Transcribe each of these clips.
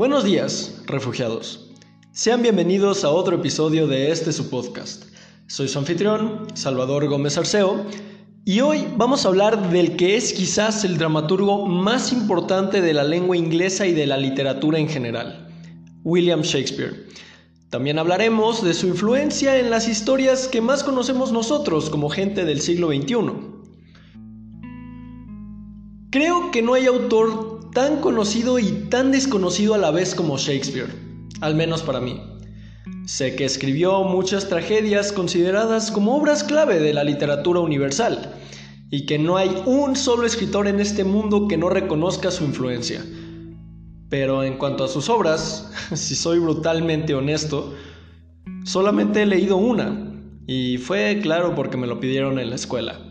Buenos días, refugiados. Sean bienvenidos a otro episodio de este su podcast. Soy su anfitrión, Salvador Gómez Arceo, y hoy vamos a hablar del que es quizás el dramaturgo más importante de la lengua inglesa y de la literatura en general, William Shakespeare. También hablaremos de su influencia en las historias que más conocemos nosotros como gente del siglo XXI. Creo que no hay autor tan conocido y tan desconocido a la vez como Shakespeare, al menos para mí. Sé que escribió muchas tragedias consideradas como obras clave de la literatura universal, y que no hay un solo escritor en este mundo que no reconozca su influencia. Pero en cuanto a sus obras, si soy brutalmente honesto, solamente he leído una, y fue claro porque me lo pidieron en la escuela.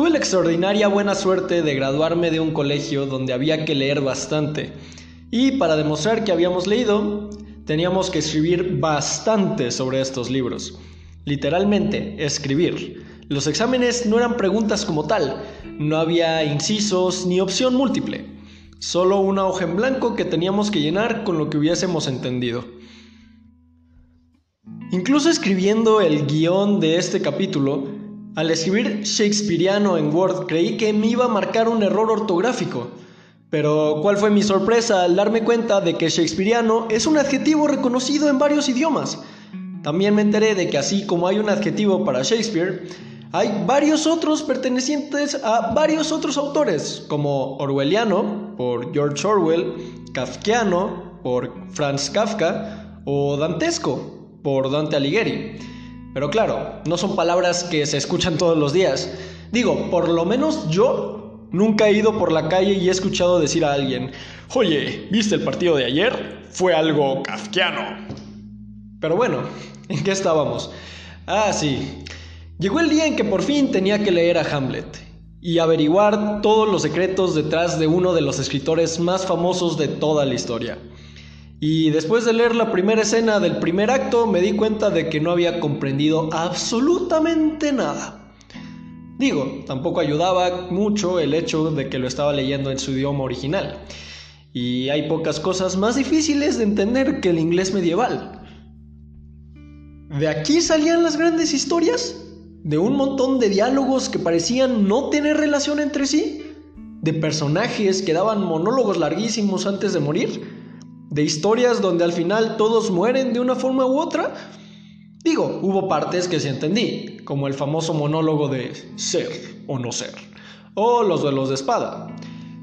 Tuve la extraordinaria buena suerte de graduarme de un colegio donde había que leer bastante, y para demostrar que habíamos leído, teníamos que escribir bastante sobre estos libros. Literalmente, escribir. Los exámenes no eran preguntas como tal, no había incisos ni opción múltiple, solo una hoja en blanco que teníamos que llenar con lo que hubiésemos entendido. Incluso escribiendo el guion de este capítulo, al escribir Shakespeareano en Word creí que me iba a marcar un error ortográfico, pero ¿cuál fue mi sorpresa al darme cuenta de que Shakespeareano es un adjetivo reconocido en varios idiomas? También me enteré de que así como hay un adjetivo para Shakespeare, hay varios otros pertenecientes a varios otros autores, como Orwelliano por George Orwell, Kafkiano por Franz Kafka o Dantesco por Dante Alighieri. Pero claro, no son palabras que se escuchan todos los días. Digo, por lo menos yo nunca he ido por la calle y he escuchado decir a alguien, oye, ¿viste el partido de ayer? Fue algo kafkiano. Pero bueno, ¿en qué estábamos? Ah, sí. Llegó el día en que por fin tenía que leer a Hamlet y averiguar todos los secretos detrás de uno de los escritores más famosos de toda la historia. Y después de leer la primera escena del primer acto me di cuenta de que no había comprendido absolutamente nada. Digo, tampoco ayudaba mucho el hecho de que lo estaba leyendo en su idioma original. Y hay pocas cosas más difíciles de entender que el inglés medieval. ¿De aquí salían las grandes historias? ¿De un montón de diálogos que parecían no tener relación entre sí? ¿De personajes que daban monólogos larguísimos antes de morir? De historias donde al final todos mueren de una forma u otra. Digo, hubo partes que sí entendí, como el famoso monólogo de ser o no ser, o los duelos de espada.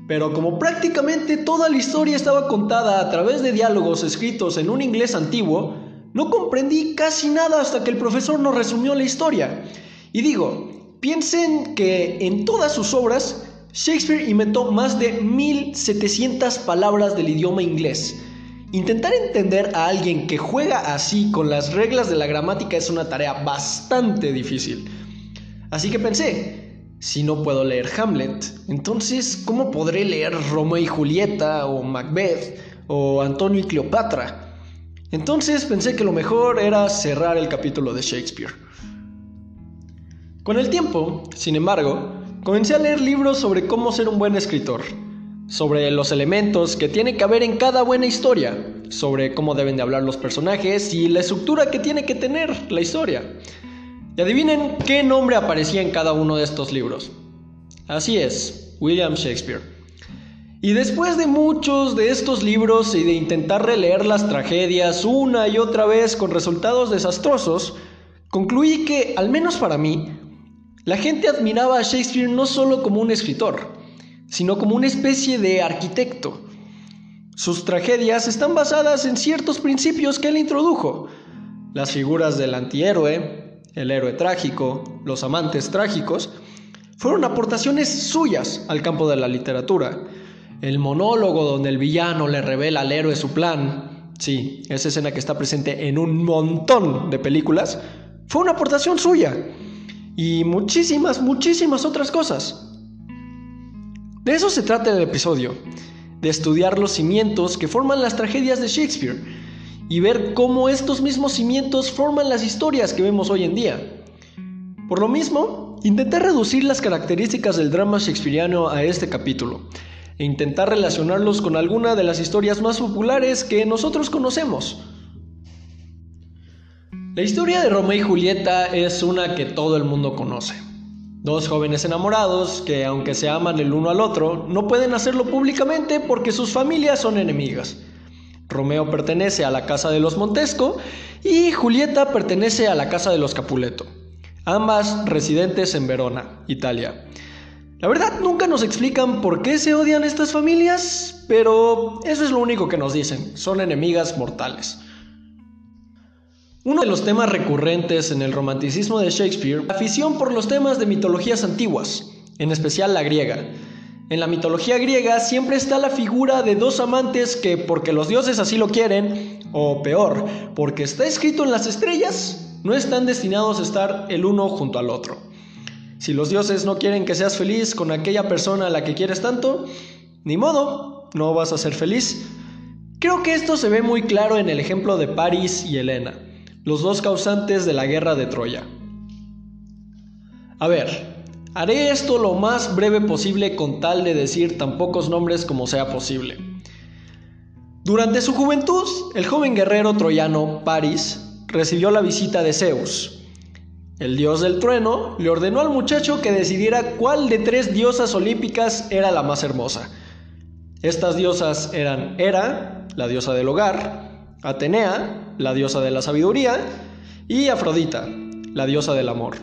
Pero como prácticamente toda la historia estaba contada a través de diálogos escritos en un inglés antiguo, no comprendí casi nada hasta que el profesor nos resumió la historia. Y digo, piensen que en todas sus obras, Shakespeare inventó más de 1700 palabras del idioma inglés Intentar entender a alguien que juega así con las reglas de la gramática es una tarea bastante difícil. Así que pensé, si no puedo leer Hamlet, entonces ¿cómo podré leer Romeo y Julieta o Macbeth o Antonio y Cleopatra? Entonces pensé que lo mejor era cerrar el capítulo de Shakespeare. Con el tiempo, sin embargo, comencé a leer libros sobre cómo ser un buen escritor sobre los elementos que tiene que haber en cada buena historia, sobre cómo deben de hablar los personajes y la estructura que tiene que tener la historia. Y adivinen qué nombre aparecía en cada uno de estos libros. Así es, William Shakespeare. Y después de muchos de estos libros y de intentar releer las tragedias una y otra vez con resultados desastrosos, concluí que, al menos para mí, la gente admiraba a Shakespeare no solo como un escritor, sino como una especie de arquitecto. Sus tragedias están basadas en ciertos principios que él introdujo. Las figuras del antihéroe, el héroe trágico, los amantes trágicos, fueron aportaciones suyas al campo de la literatura. El monólogo donde el villano le revela al héroe su plan, sí, esa escena que está presente en un montón de películas, fue una aportación suya. Y muchísimas, muchísimas otras cosas. De eso se trata el episodio, de estudiar los cimientos que forman las tragedias de Shakespeare y ver cómo estos mismos cimientos forman las historias que vemos hoy en día. Por lo mismo, intenté reducir las características del drama shakespeariano a este capítulo. e intentar relacionarlos con alguna de las historias más populares que nosotros conocemos. La historia de Romeo y Julieta es una que todo el mundo conoce. Dos jóvenes enamorados que, aunque se aman el uno al otro, no pueden hacerlo públicamente porque sus familias son enemigas. Romeo pertenece a la casa de los Montesco y Julieta pertenece a la casa de los Capuleto, ambas residentes en Verona, Italia. La verdad nunca nos explican por qué se odian estas familias, pero eso es lo único que nos dicen, son enemigas mortales. Uno de los temas recurrentes en el romanticismo de Shakespeare, la afición por los temas de mitologías antiguas, en especial la griega. En la mitología griega siempre está la figura de dos amantes que porque los dioses así lo quieren, o peor, porque está escrito en las estrellas, no están destinados a estar el uno junto al otro. Si los dioses no quieren que seas feliz con aquella persona a la que quieres tanto, ni modo, no vas a ser feliz. Creo que esto se ve muy claro en el ejemplo de Paris y Helena los dos causantes de la guerra de Troya. A ver, haré esto lo más breve posible con tal de decir tan pocos nombres como sea posible. Durante su juventud, el joven guerrero troyano Paris recibió la visita de Zeus. El dios del trueno le ordenó al muchacho que decidiera cuál de tres diosas olímpicas era la más hermosa. Estas diosas eran Hera, la diosa del hogar, Atenea, la diosa de la sabiduría, y Afrodita, la diosa del amor.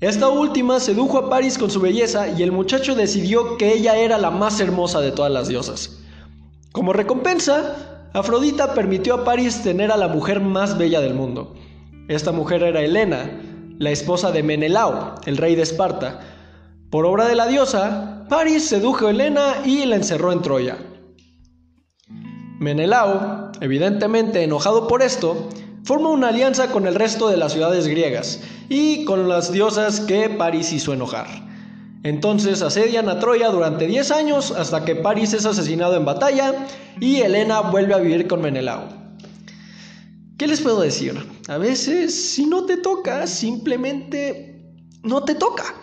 Esta última sedujo a Paris con su belleza y el muchacho decidió que ella era la más hermosa de todas las diosas. Como recompensa, Afrodita permitió a Paris tener a la mujer más bella del mundo. Esta mujer era Helena, la esposa de Menelao, el rey de Esparta. Por obra de la diosa, Paris sedujo a Helena y la encerró en Troya. Menelao, evidentemente enojado por esto, forma una alianza con el resto de las ciudades griegas y con las diosas que París hizo enojar. Entonces asedian a Troya durante 10 años hasta que París es asesinado en batalla y Helena vuelve a vivir con Menelao. ¿Qué les puedo decir? A veces, si no te toca, simplemente no te toca.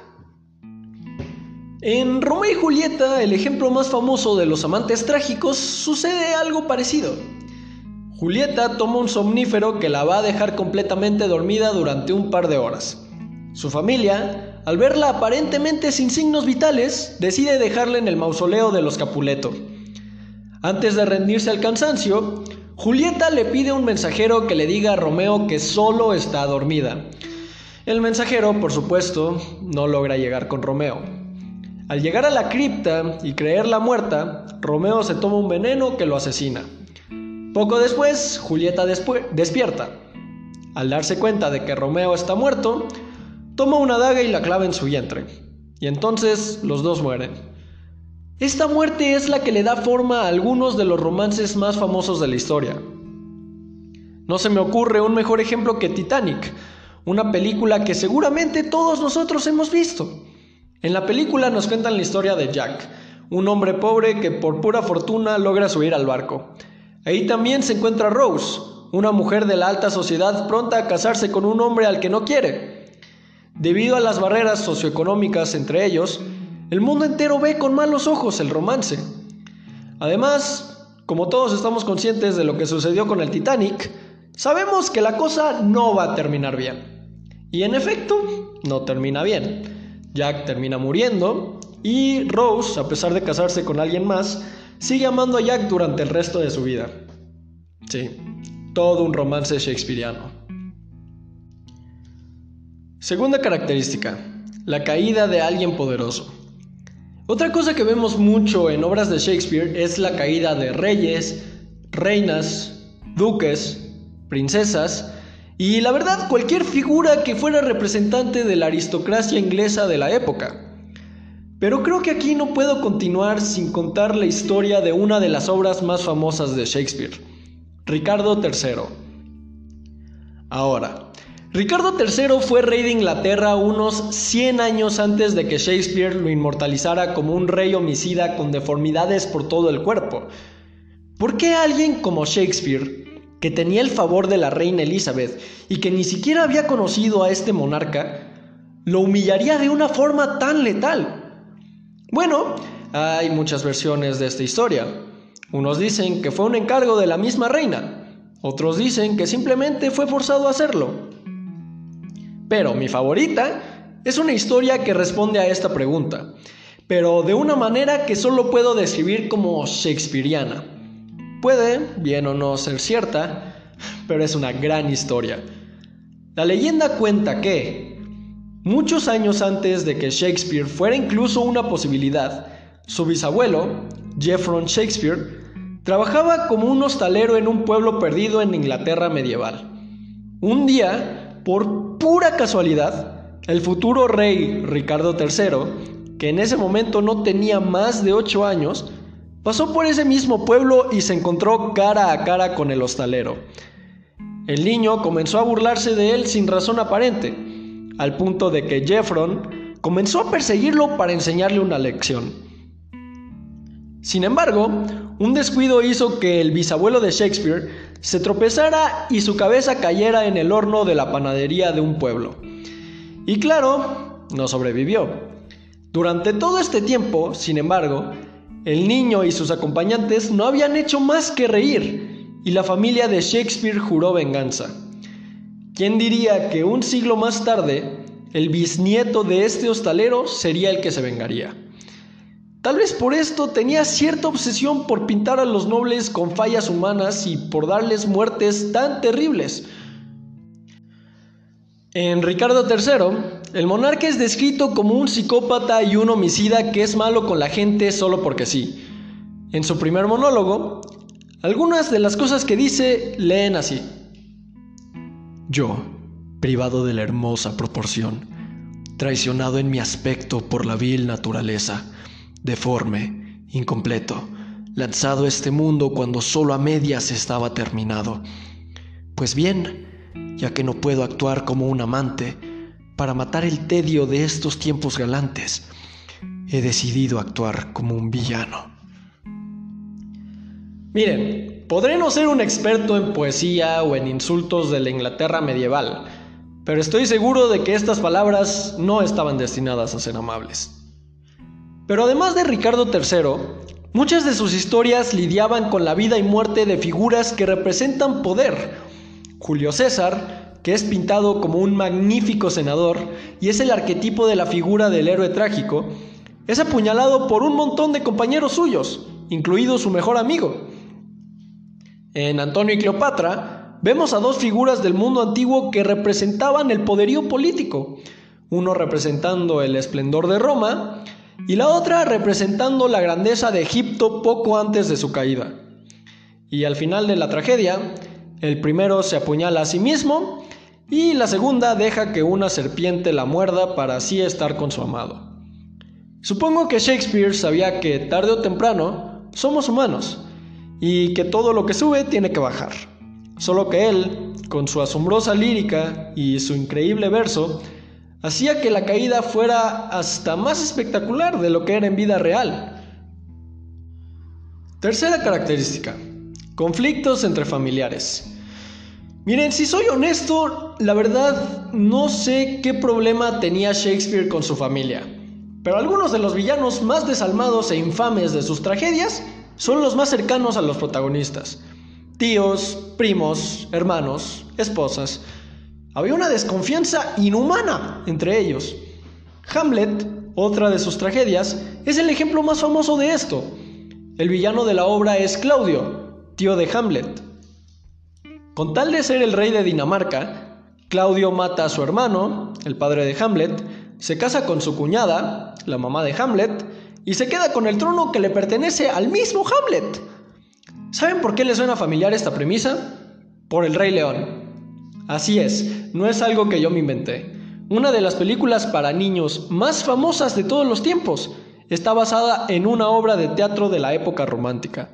En Romeo y Julieta, el ejemplo más famoso de los amantes trágicos, sucede algo parecido. Julieta toma un somnífero que la va a dejar completamente dormida durante un par de horas. Su familia, al verla aparentemente sin signos vitales, decide dejarla en el mausoleo de los Capuleto. Antes de rendirse al cansancio, Julieta le pide a un mensajero que le diga a Romeo que solo está dormida. El mensajero, por supuesto, no logra llegar con Romeo. Al llegar a la cripta y creerla muerta, Romeo se toma un veneno que lo asesina. Poco después, Julieta despierta. Al darse cuenta de que Romeo está muerto, toma una daga y la clava en su vientre. Y entonces los dos mueren. Esta muerte es la que le da forma a algunos de los romances más famosos de la historia. No se me ocurre un mejor ejemplo que Titanic, una película que seguramente todos nosotros hemos visto. En la película nos cuentan la historia de Jack, un hombre pobre que por pura fortuna logra subir al barco. Ahí también se encuentra Rose, una mujer de la alta sociedad pronta a casarse con un hombre al que no quiere. Debido a las barreras socioeconómicas entre ellos, el mundo entero ve con malos ojos el romance. Además, como todos estamos conscientes de lo que sucedió con el Titanic, sabemos que la cosa no va a terminar bien. Y en efecto, no termina bien. Jack termina muriendo y Rose, a pesar de casarse con alguien más, sigue amando a Jack durante el resto de su vida. Sí, todo un romance shakespeariano. Segunda característica, la caída de alguien poderoso. Otra cosa que vemos mucho en obras de Shakespeare es la caída de reyes, reinas, duques, princesas y la verdad cualquier figura que fuera representante de la aristocracia inglesa de la época. Pero creo que aquí no puedo continuar sin contar la historia de una de las obras más famosas de Shakespeare, Ricardo III. Ahora, Ricardo III fue rey de Inglaterra unos 100 años antes de que Shakespeare lo inmortalizara como un rey homicida con deformidades por todo el cuerpo. ¿Por qué alguien como Shakespeare que tenía el favor de la reina Elizabeth y que ni siquiera había conocido a este monarca, lo humillaría de una forma tan letal. Bueno, hay muchas versiones de esta historia. Unos dicen que fue un encargo de la misma reina, otros dicen que simplemente fue forzado a hacerlo. Pero mi favorita es una historia que responde a esta pregunta, pero de una manera que solo puedo describir como shakespeariana. Puede, bien o no, ser cierta, pero es una gran historia. La leyenda cuenta que, muchos años antes de que Shakespeare fuera incluso una posibilidad, su bisabuelo, Jeffron Shakespeare, trabajaba como un hostalero en un pueblo perdido en Inglaterra medieval. Un día, por pura casualidad, el futuro rey Ricardo III, que en ese momento no tenía más de ocho años, pasó por ese mismo pueblo y se encontró cara a cara con el hostalero. El niño comenzó a burlarse de él sin razón aparente, al punto de que Jeffron comenzó a perseguirlo para enseñarle una lección. Sin embargo, un descuido hizo que el bisabuelo de Shakespeare se tropezara y su cabeza cayera en el horno de la panadería de un pueblo. Y claro, no sobrevivió. Durante todo este tiempo, sin embargo, el niño y sus acompañantes no habían hecho más que reír, y la familia de Shakespeare juró venganza. ¿Quién diría que un siglo más tarde, el bisnieto de este hostalero sería el que se vengaría? Tal vez por esto tenía cierta obsesión por pintar a los nobles con fallas humanas y por darles muertes tan terribles. En Ricardo III, el monarca es descrito como un psicópata y un homicida que es malo con la gente solo porque sí. En su primer monólogo, algunas de las cosas que dice leen así. Yo, privado de la hermosa proporción, traicionado en mi aspecto por la vil naturaleza, deforme, incompleto, lanzado a este mundo cuando solo a medias estaba terminado. Pues bien, ya que no puedo actuar como un amante, para matar el tedio de estos tiempos galantes, he decidido actuar como un villano. Miren, podré no ser un experto en poesía o en insultos de la Inglaterra medieval, pero estoy seguro de que estas palabras no estaban destinadas a ser amables. Pero además de Ricardo III, muchas de sus historias lidiaban con la vida y muerte de figuras que representan poder. Julio César, que es pintado como un magnífico senador y es el arquetipo de la figura del héroe trágico, es apuñalado por un montón de compañeros suyos, incluido su mejor amigo. En Antonio y Cleopatra vemos a dos figuras del mundo antiguo que representaban el poderío político, uno representando el esplendor de Roma y la otra representando la grandeza de Egipto poco antes de su caída. Y al final de la tragedia, el primero se apuñala a sí mismo y la segunda deja que una serpiente la muerda para así estar con su amado. Supongo que Shakespeare sabía que tarde o temprano somos humanos y que todo lo que sube tiene que bajar. Solo que él, con su asombrosa lírica y su increíble verso, hacía que la caída fuera hasta más espectacular de lo que era en vida real. Tercera característica, conflictos entre familiares. Miren, si soy honesto, la verdad no sé qué problema tenía Shakespeare con su familia, pero algunos de los villanos más desalmados e infames de sus tragedias son los más cercanos a los protagonistas. Tíos, primos, hermanos, esposas, había una desconfianza inhumana entre ellos. Hamlet, otra de sus tragedias, es el ejemplo más famoso de esto. El villano de la obra es Claudio, tío de Hamlet. Con tal de ser el rey de Dinamarca, Claudio mata a su hermano, el padre de Hamlet, se casa con su cuñada, la mamá de Hamlet, y se queda con el trono que le pertenece al mismo Hamlet. ¿Saben por qué le suena familiar esta premisa? Por el Rey León. Así es, no es algo que yo me inventé. Una de las películas para niños más famosas de todos los tiempos está basada en una obra de teatro de la época romántica.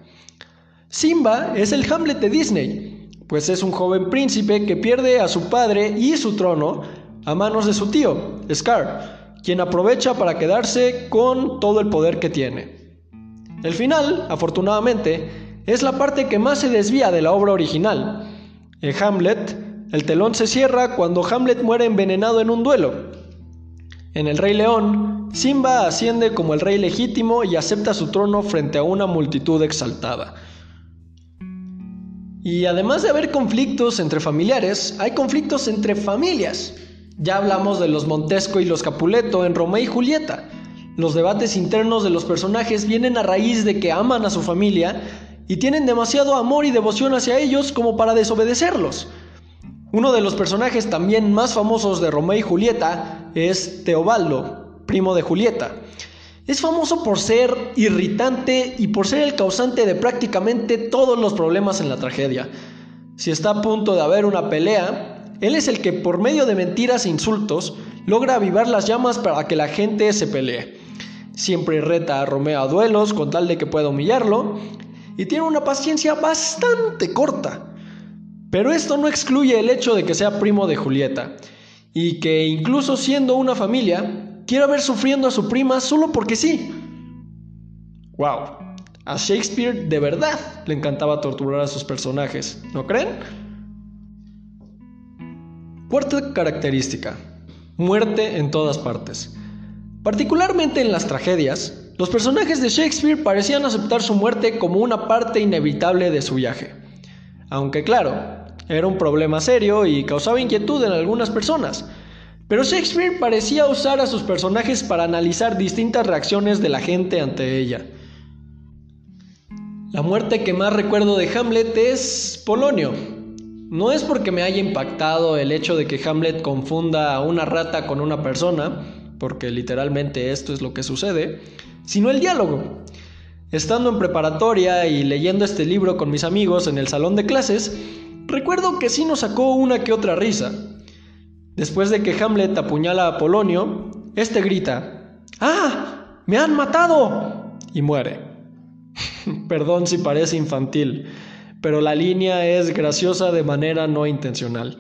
Simba es el Hamlet de Disney, pues es un joven príncipe que pierde a su padre y su trono a manos de su tío, Scar, quien aprovecha para quedarse con todo el poder que tiene. El final, afortunadamente, es la parte que más se desvía de la obra original. En Hamlet, el telón se cierra cuando Hamlet muere envenenado en un duelo. En El Rey León, Simba asciende como el rey legítimo y acepta su trono frente a una multitud exaltada. Y además de haber conflictos entre familiares, hay conflictos entre familias. Ya hablamos de los Montesco y los Capuleto en Romeo y Julieta. Los debates internos de los personajes vienen a raíz de que aman a su familia y tienen demasiado amor y devoción hacia ellos como para desobedecerlos. Uno de los personajes también más famosos de Romeo y Julieta es Teobaldo, primo de Julieta. Es famoso por ser irritante y por ser el causante de prácticamente todos los problemas en la tragedia. Si está a punto de haber una pelea, él es el que por medio de mentiras e insultos logra avivar las llamas para que la gente se pelee. Siempre reta a Romeo a duelos con tal de que pueda humillarlo y tiene una paciencia bastante corta. Pero esto no excluye el hecho de que sea primo de Julieta y que incluso siendo una familia, quiera ver sufriendo a su prima solo porque sí. ¡Wow! A Shakespeare de verdad le encantaba torturar a sus personajes, ¿no creen? Cuarta característica. Muerte en todas partes. Particularmente en las tragedias, los personajes de Shakespeare parecían aceptar su muerte como una parte inevitable de su viaje. Aunque claro, era un problema serio y causaba inquietud en algunas personas. Pero Shakespeare parecía usar a sus personajes para analizar distintas reacciones de la gente ante ella. La muerte que más recuerdo de Hamlet es Polonio. No es porque me haya impactado el hecho de que Hamlet confunda a una rata con una persona, porque literalmente esto es lo que sucede, sino el diálogo. Estando en preparatoria y leyendo este libro con mis amigos en el salón de clases, Recuerdo que sí nos sacó una que otra risa. Después de que Hamlet apuñala a Polonio, este grita, ¡Ah! ¡Me han matado! y muere. Perdón si parece infantil, pero la línea es graciosa de manera no intencional.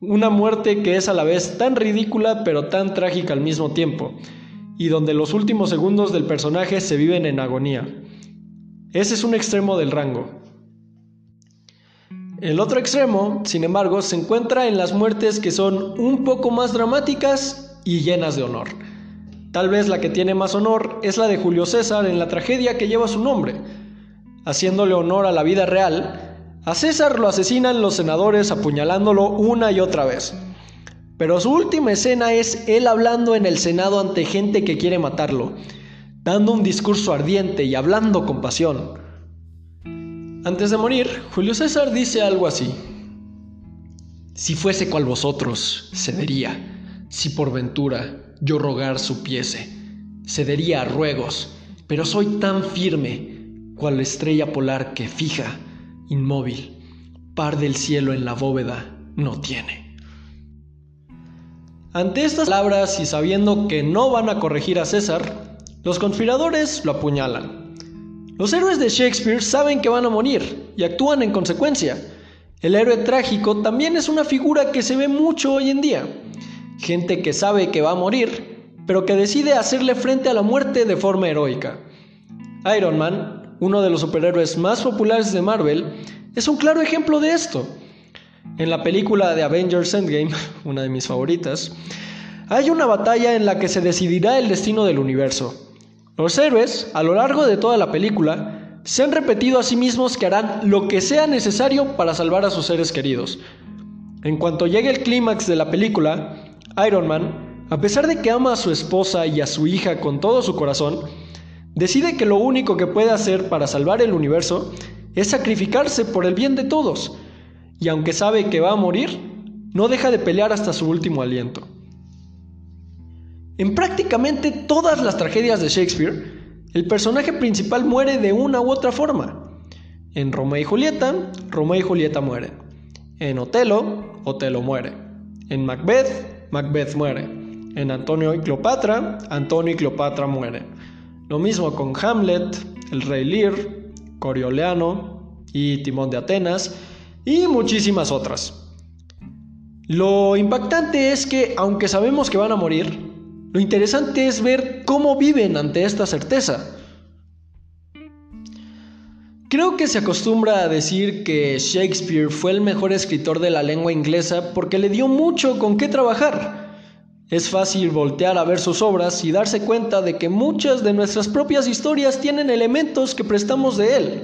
Una muerte que es a la vez tan ridícula pero tan trágica al mismo tiempo, y donde los últimos segundos del personaje se viven en agonía. Ese es un extremo del rango. El otro extremo, sin embargo, se encuentra en las muertes que son un poco más dramáticas y llenas de honor. Tal vez la que tiene más honor es la de Julio César en la tragedia que lleva su nombre. Haciéndole honor a la vida real, a César lo asesinan los senadores apuñalándolo una y otra vez. Pero su última escena es él hablando en el Senado ante gente que quiere matarlo, dando un discurso ardiente y hablando con pasión. Antes de morir, Julio César dice algo así. Si fuese cual vosotros, cedería. Si por ventura yo rogar supiese, cedería a ruegos, pero soy tan firme cual estrella polar que fija, inmóvil, par del cielo en la bóveda no tiene. Ante estas palabras y sabiendo que no van a corregir a César, los conspiradores lo apuñalan. Los héroes de Shakespeare saben que van a morir y actúan en consecuencia. El héroe trágico también es una figura que se ve mucho hoy en día. Gente que sabe que va a morir, pero que decide hacerle frente a la muerte de forma heroica. Iron Man, uno de los superhéroes más populares de Marvel, es un claro ejemplo de esto. En la película de Avengers Endgame, una de mis favoritas, hay una batalla en la que se decidirá el destino del universo. Los héroes, a lo largo de toda la película, se han repetido a sí mismos que harán lo que sea necesario para salvar a sus seres queridos. En cuanto llegue el clímax de la película, Iron Man, a pesar de que ama a su esposa y a su hija con todo su corazón, decide que lo único que puede hacer para salvar el universo es sacrificarse por el bien de todos, y aunque sabe que va a morir, no deja de pelear hasta su último aliento. En prácticamente todas las tragedias de Shakespeare, el personaje principal muere de una u otra forma. En Romeo y Julieta, Romeo y Julieta mueren. En Otelo, Otelo muere. En Macbeth, Macbeth muere. En Antonio y Cleopatra, Antonio y Cleopatra mueren. Lo mismo con Hamlet, el rey Lear, Corioleano y Timón de Atenas y muchísimas otras. Lo impactante es que, aunque sabemos que van a morir, lo interesante es ver cómo viven ante esta certeza. Creo que se acostumbra a decir que Shakespeare fue el mejor escritor de la lengua inglesa porque le dio mucho con qué trabajar. Es fácil voltear a ver sus obras y darse cuenta de que muchas de nuestras propias historias tienen elementos que prestamos de él.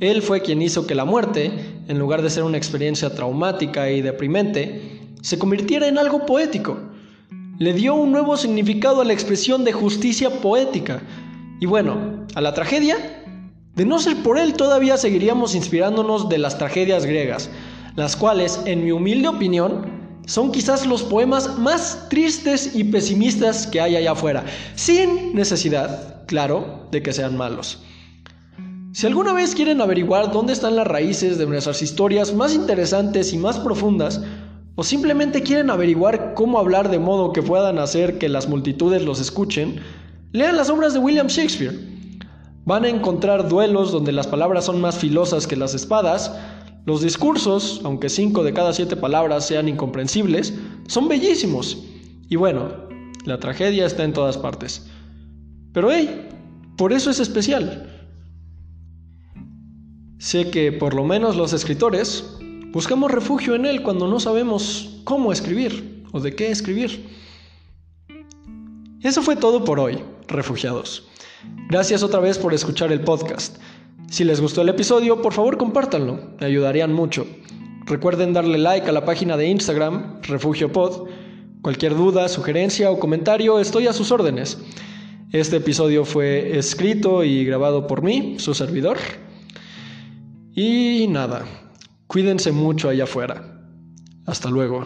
Él fue quien hizo que la muerte, en lugar de ser una experiencia traumática y deprimente, se convirtiera en algo poético. Le dio un nuevo significado a la expresión de justicia poética. Y bueno, a la tragedia, de no ser por él todavía seguiríamos inspirándonos de las tragedias griegas, las cuales, en mi humilde opinión, son quizás los poemas más tristes y pesimistas que hay allá afuera, sin necesidad, claro, de que sean malos. Si alguna vez quieren averiguar dónde están las raíces de nuestras historias más interesantes y más profundas, o simplemente quieren averiguar cómo hablar de modo que puedan hacer que las multitudes los escuchen, lean las obras de William Shakespeare. Van a encontrar duelos donde las palabras son más filosas que las espadas, los discursos, aunque cinco de cada siete palabras sean incomprensibles, son bellísimos. Y bueno, la tragedia está en todas partes. Pero hey, por eso es especial. Sé que por lo menos los escritores buscamos refugio en él cuando no sabemos cómo escribir o de qué escribir. Eso fue todo por hoy, refugiados. Gracias otra vez por escuchar el podcast. Si les gustó el episodio, por favor compártanlo, me ayudarían mucho. Recuerden darle like a la página de Instagram, Refugio Pod. Cualquier duda, sugerencia o comentario, estoy a sus órdenes. Este episodio fue escrito y grabado por mí, su servidor. Y nada, cuídense mucho allá afuera. Hasta luego.